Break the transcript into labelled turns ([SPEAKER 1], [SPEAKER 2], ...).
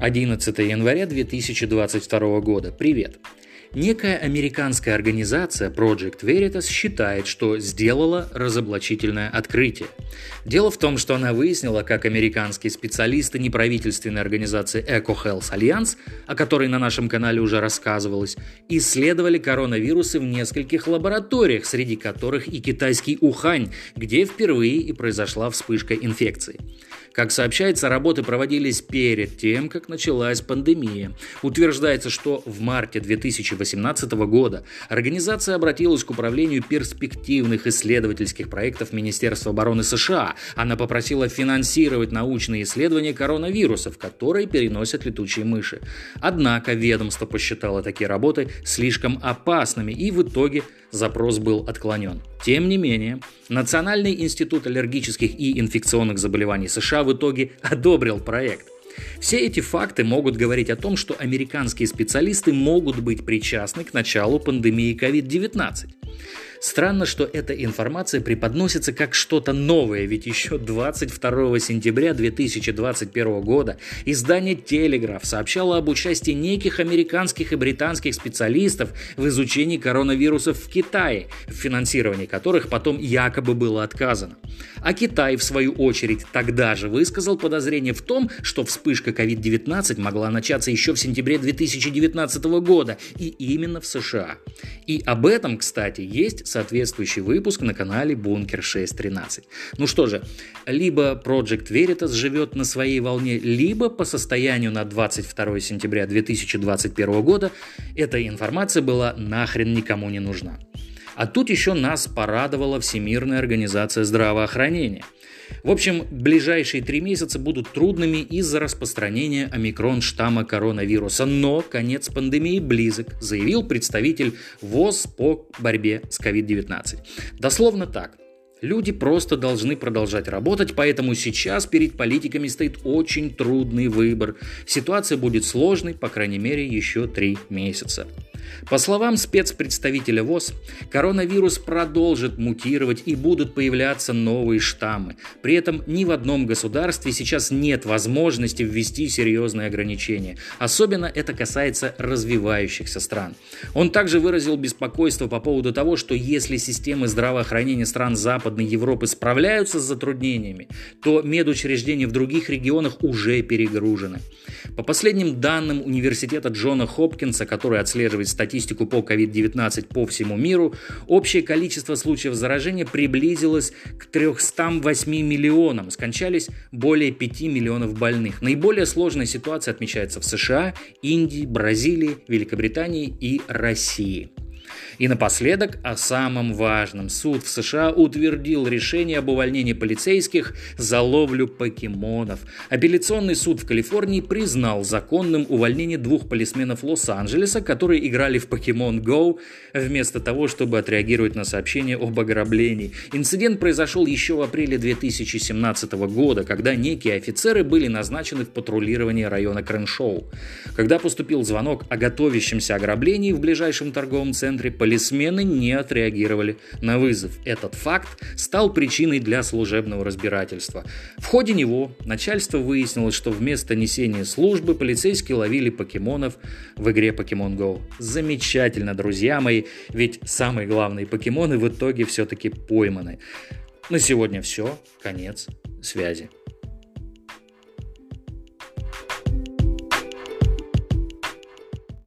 [SPEAKER 1] 11 января 2022 года. Привет. Некая американская организация Project Veritas считает, что сделала разоблачительное открытие. Дело в том, что она выяснила, как американские специалисты неправительственной организации EcoHealth Alliance, о которой на нашем канале уже рассказывалось, исследовали коронавирусы в нескольких лабораториях, среди которых и китайский Ухань, где впервые и произошла вспышка инфекции. Как сообщается, работы проводились перед тем, как началась пандемия. Утверждается, что в марте 2018 года организация обратилась к Управлению перспективных исследовательских проектов Министерства обороны США. Она попросила финансировать научные исследования коронавирусов, которые переносят летучие мыши. Однако ведомство посчитало такие работы слишком опасными и в итоге запрос был отклонен. Тем не менее, Национальный институт аллергических и инфекционных заболеваний США в итоге одобрил проект. Все эти факты могут говорить о том, что американские специалисты могут быть причастны к началу пандемии COVID-19. Странно, что эта информация преподносится как что-то новое, ведь еще 22 сентября 2021 года издание «Телеграф» сообщало об участии неких американских и британских специалистов в изучении коронавирусов в Китае, в финансировании которых потом якобы было отказано. А Китай, в свою очередь, тогда же высказал подозрение в том, что вспышка COVID-19 могла начаться еще в сентябре 2019 года, и именно в США. И об этом, кстати, есть соответствующий выпуск на канале Бункер 613. Ну что же, либо Project Veritas живет на своей волне, либо по состоянию на 22 сентября 2021 года эта информация была нахрен никому не нужна. А тут еще нас порадовала Всемирная организация здравоохранения – в общем, ближайшие три месяца будут трудными из-за распространения омикрон штамма коронавируса, но конец пандемии близок, заявил представитель ВОЗ по борьбе с COVID-19. Дословно так. Люди просто должны продолжать работать, поэтому сейчас перед политиками стоит очень трудный выбор. Ситуация будет сложной, по крайней мере, еще три месяца. По словам спецпредставителя ВОЗ, коронавирус продолжит мутировать и будут появляться новые штаммы. При этом ни в одном государстве сейчас нет возможности ввести серьезные ограничения. Особенно это касается развивающихся стран. Он также выразил беспокойство по поводу того, что если системы здравоохранения стран Западной Европы справляются с затруднениями, то медучреждения в других регионах уже перегружены. По последним данным университета Джона Хопкинса, который отслеживает статистику по COVID-19 по всему миру, общее количество случаев заражения приблизилось к 308 миллионам. Скончались более 5 миллионов больных. Наиболее сложная ситуация отмечается в США, Индии, Бразилии, Великобритании и России. И напоследок о самом важном. Суд в США утвердил решение об увольнении полицейских за ловлю покемонов. Апелляционный суд в Калифорнии признал законным увольнение двух полисменов Лос-Анджелеса, которые играли в Pokemon Go вместо того, чтобы отреагировать на сообщение об ограблении. Инцидент произошел еще в апреле 2017 года, когда некие офицеры были назначены в патрулирование района Крэншоу. Когда поступил звонок о готовящемся ограблении в ближайшем торговом центре, полисмены не отреагировали на вызов. Этот факт стал причиной для служебного разбирательства. В ходе него начальство выяснило, что вместо несения службы полицейские ловили покемонов в игре Pokemon Go. Замечательно, друзья мои, ведь самые главные покемоны в итоге все-таки пойманы. На сегодня все. Конец связи.